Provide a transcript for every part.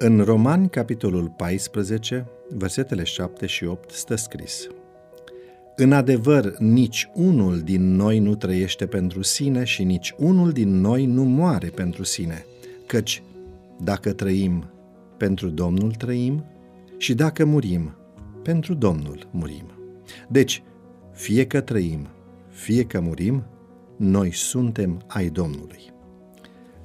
În Romani, capitolul 14, versetele 7 și 8, stă scris În adevăr, nici unul din noi nu trăiește pentru sine și nici unul din noi nu moare pentru sine, căci dacă trăim, pentru Domnul trăim și dacă murim, pentru Domnul murim. Deci, fie că trăim, fie că murim, noi suntem ai Domnului.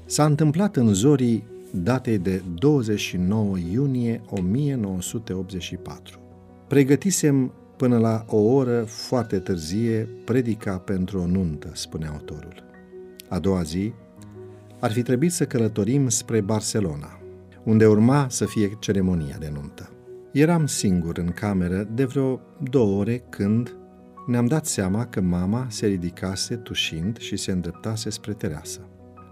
S-a întâmplat în zorii datei de 29 iunie 1984. Pregătisem până la o oră foarte târzie predica pentru o nuntă, spune autorul. A doua zi ar fi trebuit să călătorim spre Barcelona, unde urma să fie ceremonia de nuntă. Eram singur în cameră de vreo două ore când ne-am dat seama că mama se ridicase tușind și se îndreptase spre tereasă.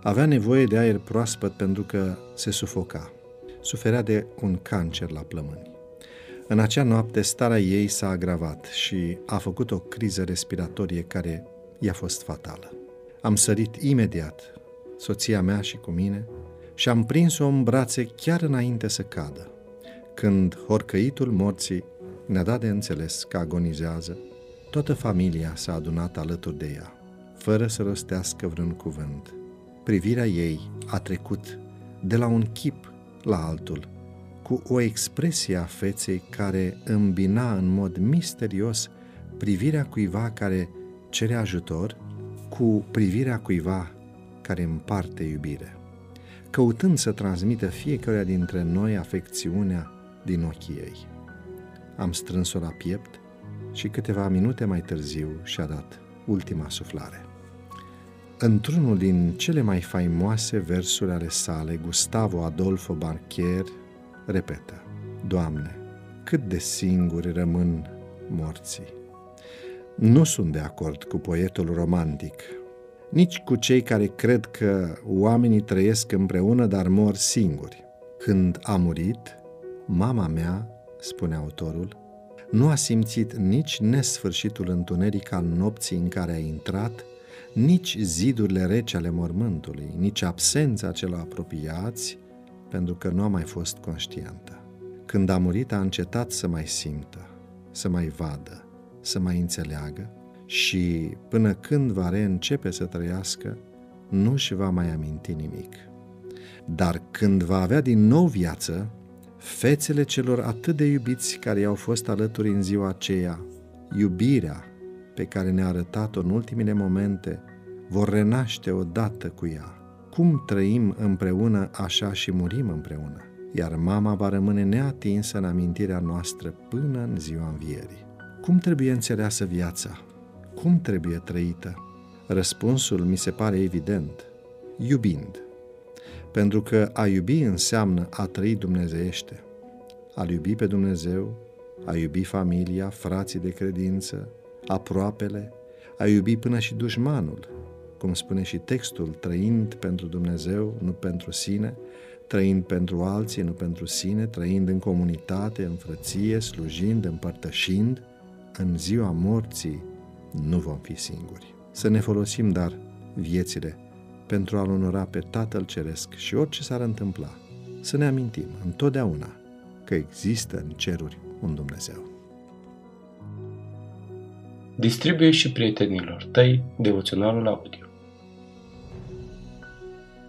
Avea nevoie de aer proaspăt pentru că se sufoca. Suferea de un cancer la plămâni. În acea noapte, starea ei s-a agravat și a făcut o criză respiratorie care i-a fost fatală. Am sărit imediat, soția mea și cu mine, și am prins-o în brațe chiar înainte să cadă. Când horcăitul morții ne-a dat de înțeles că agonizează, toată familia s-a adunat alături de ea, fără să rostească vreun cuvânt. Privirea ei a trecut de la un chip la altul, cu o expresie a feței care îmbina în mod misterios privirea cuiva care cere ajutor cu privirea cuiva care împarte iubire, căutând să transmită fiecare dintre noi afecțiunea din ochii ei. Am strâns-o la piept și câteva minute mai târziu și-a dat ultima suflare. Într-unul din cele mai faimoase versuri ale sale, Gustavo Adolfo Barchier repetă Doamne, cât de singuri rămân morții. Nu sunt de acord cu poetul romantic, nici cu cei care cred că oamenii trăiesc împreună, dar mor singuri. Când a murit, mama mea, spune autorul, nu a simțit nici nesfârșitul întuneric al nopții în care a intrat, nici zidurile rece ale mormântului, nici absența celor apropiați, pentru că nu a mai fost conștientă. Când a murit, a încetat să mai simtă, să mai vadă, să mai înțeleagă și până când va reîncepe să trăiască, nu și va mai aminti nimic. Dar când va avea din nou viață, fețele celor atât de iubiți care i-au fost alături în ziua aceea, iubirea pe care ne-a arătat-o în ultimele momente, vor renaște odată cu ea. Cum trăim împreună, așa și murim împreună, iar mama va rămâne neatinsă în amintirea noastră până în ziua învierii. Cum trebuie înțeleasă viața? Cum trebuie trăită? Răspunsul mi se pare evident. Iubind. Pentru că a iubi înseamnă a trăi dumnezeiește. A iubi pe Dumnezeu, a iubi familia, frații de credință, aproapele, a iubi până și dușmanul, cum spune și textul, trăind pentru Dumnezeu, nu pentru sine, trăind pentru alții, nu pentru sine, trăind în comunitate, în frăție, slujind, împărtășind, în ziua morții nu vom fi singuri. Să ne folosim, dar, viețile pentru a-L onora pe Tatăl Ceresc și orice s-ar întâmpla, să ne amintim întotdeauna că există în ceruri un Dumnezeu. Distribuie și prietenilor tăi devoționalul audio.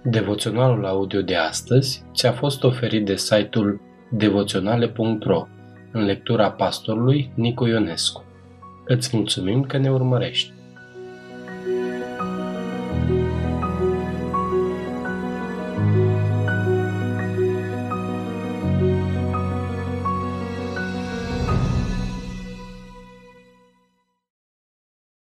Devoționalul audio de astăzi ți-a fost oferit de site-ul devoționale.ro în lectura pastorului Nicu Ionescu. Îți mulțumim că ne urmărești!